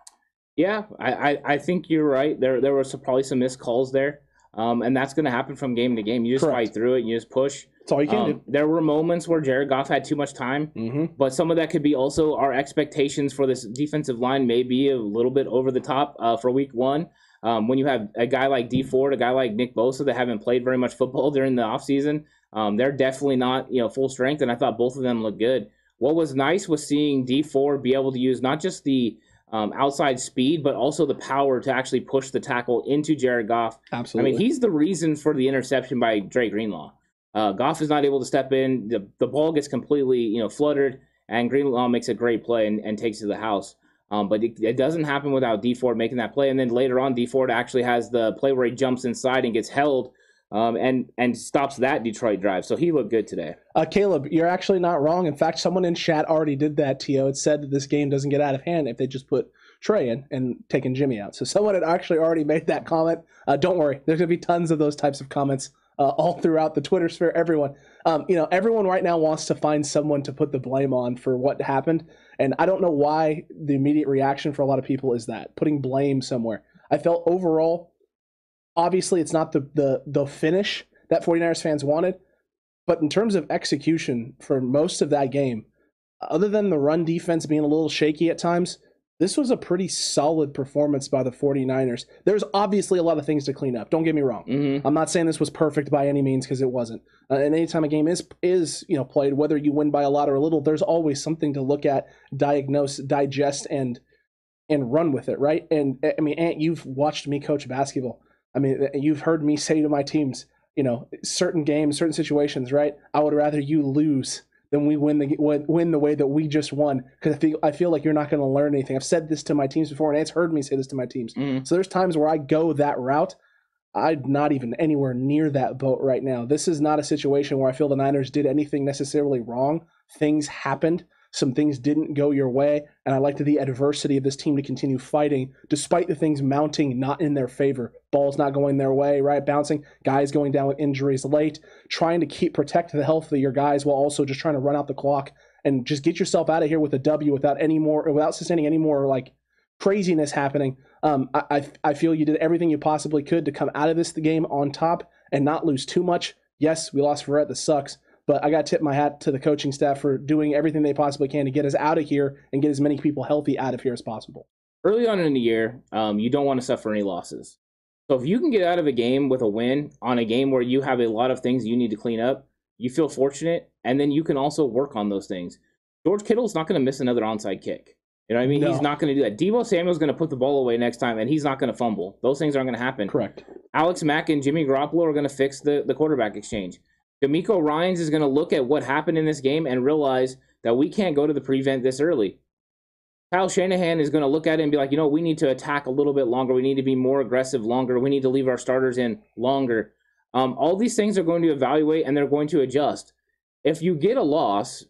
Yeah, I, I, I think you're right. There there were some, probably some missed calls there, um, and that's going to happen from game to game. You just Correct. fight through it. You just push. That's all you can Um, there were moments where Jared Goff had too much time. Mm-hmm. but some of that could be also our expectations for this defensive line may be a little bit over the top uh, for Week One. Um, when you have a guy like Dee Ford, a guy like Nick Bosa that haven't played very much football during the offseason, um, they're definitely not you know full strength, and I thought both of them looked good. What was nice was seeing Dee Ford be able to use not just the um, outside speed, but also the power to actually push the tackle into Jared Goff. Absolutely. I mean, he's the reason for the interception by Dre Greenlaw. Uh, Goff is not able to step in. The, the ball gets completely, you know, fluttered, and Greenlaw makes a great play and, and takes it to the house. Um, but it, it doesn't happen without Dee Ford making that play. And then later on, Dee Ford actually has the play where he jumps inside and gets held um, and and stops that Detroit drive. So he looked good today. Uh, Caleb, you're actually not wrong. In fact, someone in chat already did that. To it said that this game doesn't get out of hand if they just put Trey in and taking Jimmy out. So someone had actually already made that comment. Uh, don't worry, there's gonna be tons of those types of comments uh, all throughout the Twitter sphere. Everyone, um, you know, everyone right now wants to find someone to put the blame on for what happened, and I don't know why the immediate reaction for a lot of people is that putting blame somewhere. I felt overall, obviously, it's not the the the finish that 49ers fans wanted. But in terms of execution for most of that game, other than the run defense being a little shaky at times, this was a pretty solid performance by the 49ers. There's obviously a lot of things to clean up. Don't get me wrong. Mm-hmm. I'm not saying this was perfect by any means because it wasn't. Uh, and anytime a game is is you know played, whether you win by a lot or a little, there's always something to look at, diagnose, digest, and and run with it, right? And I mean, Ant, you've watched me coach basketball. I mean, you've heard me say to my teams, you know, certain games, certain situations, right? I would rather you lose than we win the win, win the way that we just won because I feel I feel like you're not going to learn anything. I've said this to my teams before, and Ant's heard me say this to my teams. Mhm. So there's times where I go that route. I'm not even anywhere near that boat right now. This is not a situation where I feel the Niners did anything necessarily wrong. Things happened. Some things didn't go your way, and I like the adversity of this team to continue fighting despite the things mounting not in their favor. Balls not going their way, right? Bouncing, guys going down with injuries late, trying to keep protect the health of your guys while also just trying to run out the clock and just get yourself out of here with a W without any more, without sustaining any more like craziness happening. Um, I, I I feel you did everything you possibly could to come out of this game on top and not lose too much. Yes, we lost Verrett. This sucks. But I got to tip my hat to the coaching staff for doing everything they possibly can to get us out of here and get as many people healthy out of here as possible. Early on in the year, um, you don't want to suffer any losses. So if you can get out of a game with a win on a game where you have a lot of things you need to clean up, you feel fortunate, and then you can also work on those things. George Kittle's not going to miss another onside kick. You know what I mean? No. He's not going to do that. Deebo Samuel's going to put the ball away next time, and he's not going to fumble. Those things aren't going to happen. Correct. Alex Mack and Jimmy Garoppolo are going to fix the, the quarterback exchange. DeMeco Ryans is going to look at what happened in this game and realize that we can't go to the prevent this early. Kyle Shanahan is going to look at it and be like, you know, we need to attack a little bit longer. We need to be more aggressive longer. We need to leave our starters in longer. Um, all these things are going to evaluate and they're going to adjust. If you get a loss,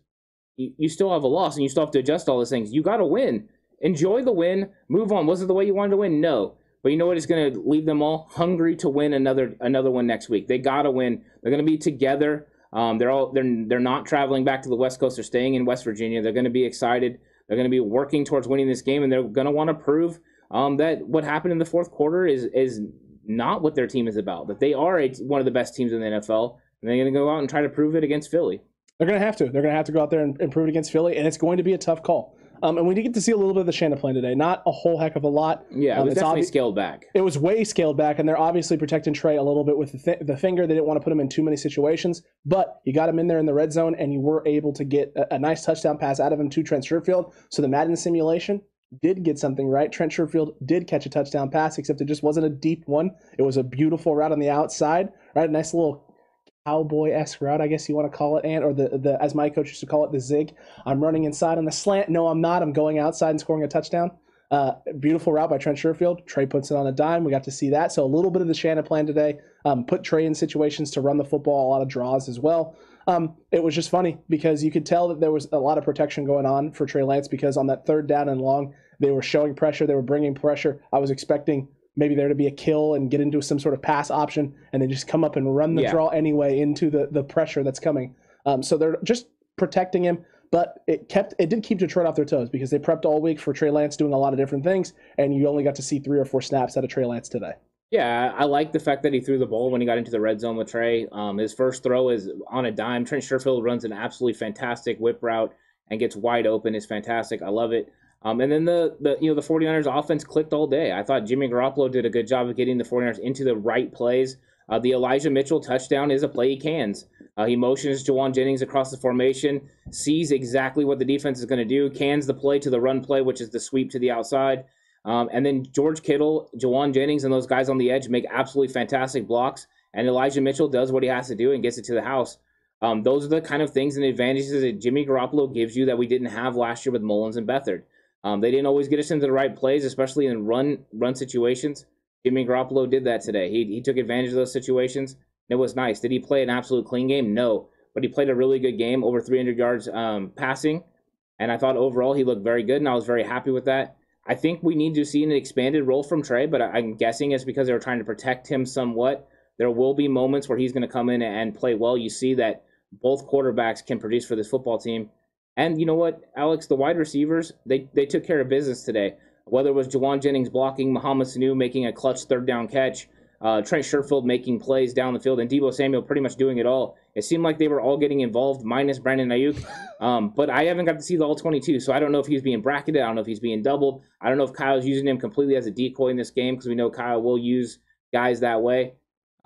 you, you still have a loss and you still have to adjust all those things. You got to win. Enjoy the win. Move on. Was it the way you wanted to win? No. But you know what? It's going to leave them all hungry to win another another one next week. They got to win. They're going to be together. Um, they're all they're they're not traveling back to the West Coast. They're staying in West Virginia. They're going to be excited. They're going to be working towards winning this game, and they're going to want to prove um, that what happened in the fourth quarter is is not what their team is about. That they are a, one of the best teams in the NFL, and they're going to go out and try to prove it against Philly. They're going to have to. They're going to have to go out there and, and prove it against Philly, and it's going to be a tough call. Um, and we did get to see a little bit of the Shannon plan today. Not a whole heck of a lot. Yeah, it Um, was definitely obvi- scaled back. It was way scaled back, and they're obviously protecting Trey a little bit with the, th- the finger. They didn't want to put him in too many situations, but you got him in there in the red zone, and you were able to get a, a nice touchdown pass out of him to Trent Sherfield. So the Madden simulation did get something right. Trent Sherfield did catch a touchdown pass, except it just wasn't a deep one. It was a beautiful route on the outside, right? A nice little cowboy esque route, I guess you want to call it, and or the the as my coach used to call it, the zig. I'm running inside on the slant. No, I'm not. I'm going outside and scoring a touchdown. Uh, beautiful route by Trent Sherfield. Trey puts it on a dime. We got to see that. So a little bit of the Shannon plan today. Um, put Trey in situations to run the football, a lot of draws as well. Um, it was just funny because you could tell that there was a lot of protection going on for Trey Lance because on that third down and long, they were showing pressure. They were bringing pressure. I was expecting maybe there to be a kill and get into some sort of pass option, and they just come up and run the Yeah. draw anyway into the the pressure that's coming. Um, so they're just protecting him, but it kept it did keep Detroit off their toes because they prepped all week for Trey Lance doing a lot of different things, and you only got to see three or four snaps out of Trey Lance today. Yeah, I like the fact that he threw the ball when he got into the red zone with Trey. Um, his first throw is on a dime. Trent Sherfield runs an absolutely fantastic whip route and gets wide open. It's fantastic. I love it. Um, and then the, the you know the 49ers offense clicked all day. I thought Jimmy Garoppolo did a good job of getting the 49ers into the right plays. Uh, the Elijah Mitchell touchdown is a play he cans. Uh, he motions Jauan Jennings across the formation, sees exactly what the defense is going to do, cans the play to the run play, which is the sweep to the outside. Um, and then George Kittle, Jauan Jennings, and those guys on the edge make absolutely fantastic blocks. And Elijah Mitchell does what he has to do and gets it to the house. Um, those are the kind of things and advantages that Jimmy Garoppolo gives you that we didn't have last year with Mullens and Beathard. Um, they didn't always get us into the right plays, especially in run run situations. Jimmy Garoppolo did that today. He, he took advantage of those situations. It was nice. Did he play an absolute clean game? No, but he played a really good game, over 300 yards um, passing, and I thought overall he looked very good, and I was very happy with that. I think we need to see an expanded role from Trey, but I'm guessing it's because they were trying to protect him somewhat. There will be moments where he's going to come in and play well. You see that both quarterbacks can produce for this football team. And you know what, Alex, the wide receivers, they, they took care of business today. Whether it was Jauan Jennings blocking, Mohamed Sanu making a clutch third down catch, uh, Trent Sherfield making plays down the field, and Deebo Samuel pretty much doing it all. It seemed like they were all getting involved, minus Brandon Aiyuk. Um, but I haven't got to see the all 22, so I don't know if he's being bracketed. I don't know if he's being doubled. I don't know if Kyle's using him completely as a decoy in this game because we know Kyle will use guys that way.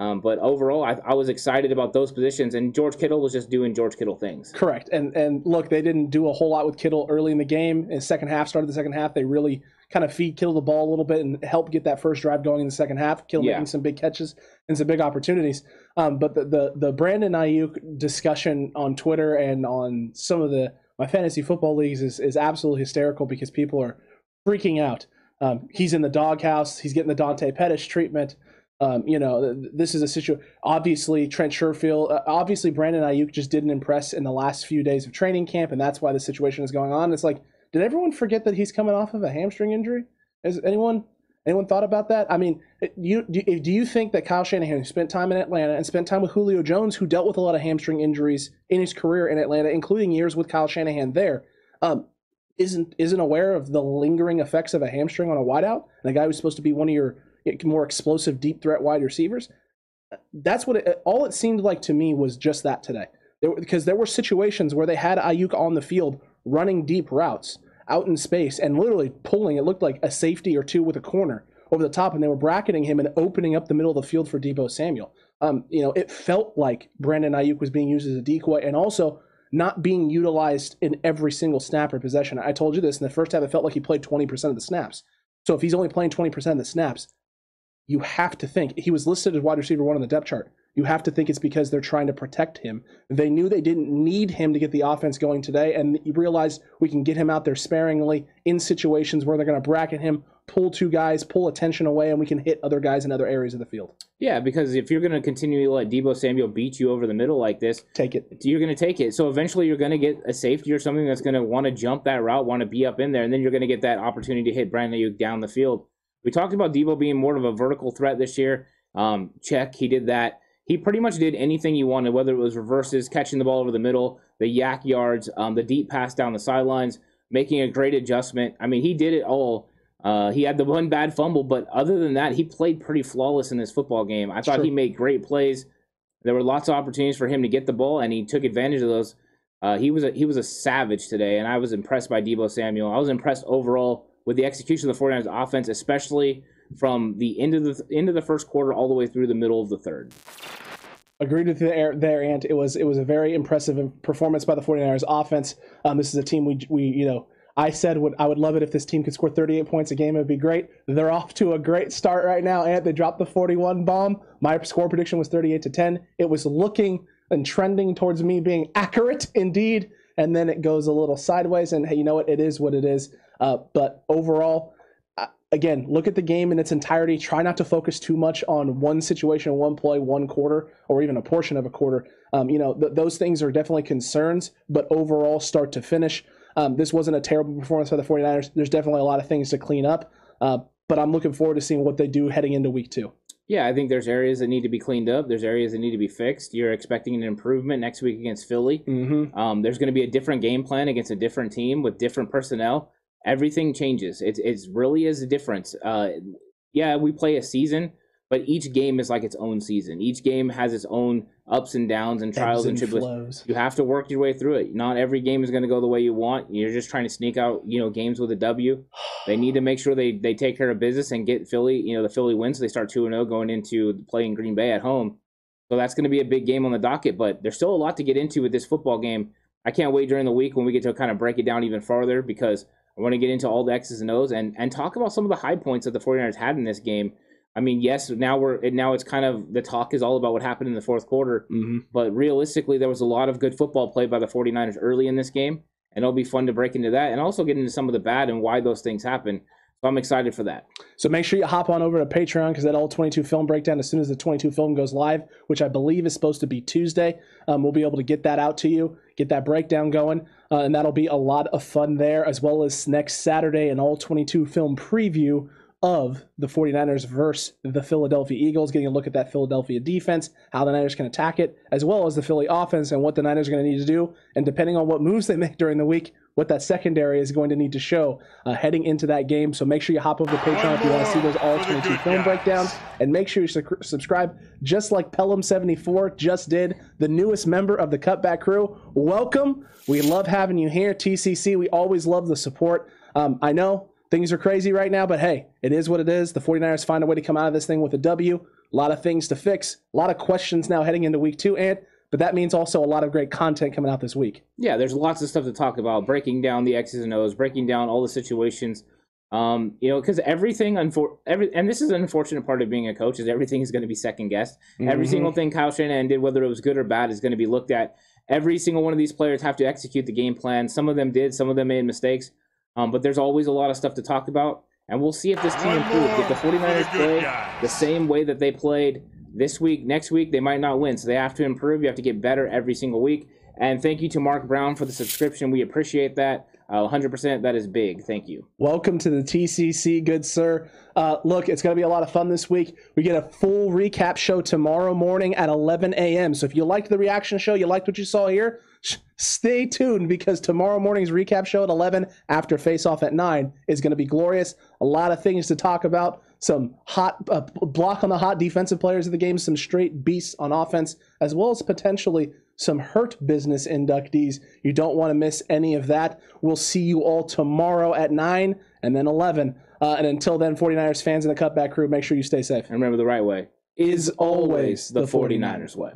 Um, but overall, I, I, was excited about those positions, and George Kittle was just doing George Kittle things. Correct. And and look, they didn't do a whole lot with Kittle early in the game. In the second half, started the second half, they really kind of feed Kittle the ball a little bit and help get that first drive going in the second half. Kittle yeah. making some big catches and some big opportunities. Um, but the, the the Brandon Aiyuk discussion on Twitter and on some of the my fantasy football leagues is is absolutely hysterical because people are freaking out. Um, he's in the doghouse. He's getting the Dante Pettis treatment. Um, you know, this is a situation. Obviously, Trent Sherfield. Uh, obviously, Brandon Aiyuk just didn't impress in the last few days of training camp, and that's why the situation is going on. It's like, did everyone forget that he's coming off of a hamstring injury? Has anyone anyone thought about that? I mean, you do, do you think that Kyle Shanahan, who spent time in Atlanta and spent time with Julio Jones, who dealt with a lot of hamstring injuries in his career in Atlanta, including years with Kyle Shanahan there, um, isn't isn't aware of the lingering effects of a hamstring on a wideout and a guy who's supposed to be one of your more explosive deep threat wide receivers. That's what it, all it seemed like to me was just that today. There, because there were situations where they had Aiyuk on the field running deep routes out in space and literally pulling. It looked like a safety or two with a corner over the top, and they were bracketing him and opening up the middle of the field for Deebo Samuel. Um, you know, it felt like Brandon Aiyuk was being used as a decoy and also not being utilized in every single snap or possession. I told you this in the first half. It felt like he played 20% of the snaps. So if he's only playing 20% of the snaps, you have to think he was listed as wide receiver one on the depth chart. You have to think it's because they're trying to protect him. They knew they didn't need him to get the offense going today, and you realize we can get him out there sparingly in situations where they're going to bracket him, pull two guys, pull attention away, and we can hit other guys in other areas of the field. Yeah, because if you're going to continue to let Deebo Samuel beat you over the middle like this, take it. You're going to take it. So eventually, you're going to get a safety or something that's going to want to jump that route, want to be up in there, and then you're going to get that opportunity to hit Brandon Aiyuk down the field. We talked about Deebo being more of a vertical threat this year. Um, check, he did that. He pretty much did anything he wanted, whether it was reverses, catching the ball over the middle, the YAC yards, um, the deep pass down the sidelines, making a great adjustment. I mean, he did it all. Uh, he had the one bad fumble, but other than that, he played pretty flawless in this football game. I thought he made great plays. There were lots of opportunities for him to get the ball, and he took advantage of those. Uh, he was a, he was a savage today, and I was impressed by Deebo Samuel. I was impressed overall with the execution of the 49ers offense, especially from the end of the end of the first quarter all the way through the middle of the third. Agreed with you there, there, Ant. It was it was a very impressive performance by the 49ers offense. Um, this is a team we we you know I said would I would love it if this team could score 38 points a game. It would be great. They're off to a great start right now, Ant. They dropped the 41 bomb. My score prediction was 38 to 10. It was looking and trending towards me being accurate indeed, and then it goes a little sideways. And hey, you know what? It is what it is. Uh, but overall, uh, again, look at the game in its entirety. Try not to focus too much on one situation, one play, one quarter, or even a portion of a quarter. Um, you know, th- those things are definitely concerns, but overall, start to finish, um, this wasn't a terrible performance by the 49ers. There's definitely a lot of things to clean up, uh, but I'm looking forward to seeing what they do heading into week two. Yeah, I think there's areas that need to be cleaned up. There's areas that need to be fixed. You're expecting an improvement next week against Philly. Mm-hmm. Um, there's going to be a different game plan against a different team with different personnel everything changes. It's it's really is a difference. Uh, yeah, we play a season, but each game is like its own season. Each game has its own ups and downs and trials and, and tribulations. You have to work your way through it. Not every game is going to go the way you want. You're just trying to sneak out, you know, games with a W. They need to make sure they they take care of business and get Philly, you know, the Philly wins. So they start two and zero oh going into playing Green Bay at home. So that's going to be a big game on the docket. But there's still a lot to get into with this football game. I can't wait during the week when we get to kind of break it down even farther because I want to get into all the X's and O's and and talk about some of the high points that the 49ers had in this game. I mean, yes, now we're now it's kind of the talk is all about what happened in the fourth quarter, mm-hmm. but realistically, there was a lot of good football played by the 49ers early in this game, and it'll be fun to break into that and also get into some of the bad and why those things happen. So I'm excited for that. So make sure you hop on over to Patreon because that all 22 film breakdown, as soon as the 22 film goes live, which I believe is supposed to be Tuesday, um, we'll be able to get that out to you, get that breakdown going, uh, and that'll be a lot of fun there, as well as next Saturday an all 22 film preview of the 49ers versus the Philadelphia Eagles, getting a look at that Philadelphia defense, how the Niners can attack it, as well as the Philly offense and what the Niners are going to need to do. And depending on what moves they make during the week, what that secondary is going to need to show uh, heading into that game. So make sure you hop over to Patreon if you want to see those all 22 film breakdowns. And make sure you su- subscribe, just like Pelham74 just did, the newest member of the Cutback crew. Welcome. We love having you here, TCC. We always love the support. Um, I know things are crazy right now, but hey, it is what it is. The 49ers find a way to come out of this thing with a W. A lot of things to fix, a lot of questions now heading into week two, and but that means also a lot of great content coming out this week. Yeah, there's lots of stuff to talk about, breaking down the X's and O's, breaking down all the situations. Um, you know, because everything, unfor- every, and this is an unfortunate part of being a coach, is everything is going to be second guessed. Every Mhm. single thing Kyle Shanahan did, whether it was good or bad, is going to be looked at. Every single one of these players have to execute the game plan. Some of them did, some of them made mistakes. Um, but there's always a lot of stuff to talk about. And we'll see if this team improves. If the 49ers play the same way that they played this week, next week, they might not win. So they have to improve. You have to get better every single week. And thank you to Mark Brown for the subscription. We appreciate that. Uh, 100%. That is big. Thank you. Welcome to the TCC, good sir. Uh, look, it's going to be a lot of fun this week. We get a full recap show tomorrow morning at 11 a.m. So if you liked the reaction show, you liked what you saw here, stay tuned because tomorrow morning's recap show at 11 after face off at 9 is going to be glorious. A lot of things to talk about. Some hot uh, block on the hot defensive players of the game, some straight beasts on offense, as well as potentially some hurt business inductees. You don't want to miss any of that. We'll see you all tomorrow at 9 and then 11. Uh, and until then, 49ers fans and the cutback crew, make sure you stay safe. And remember the right way Is always the 49ers way.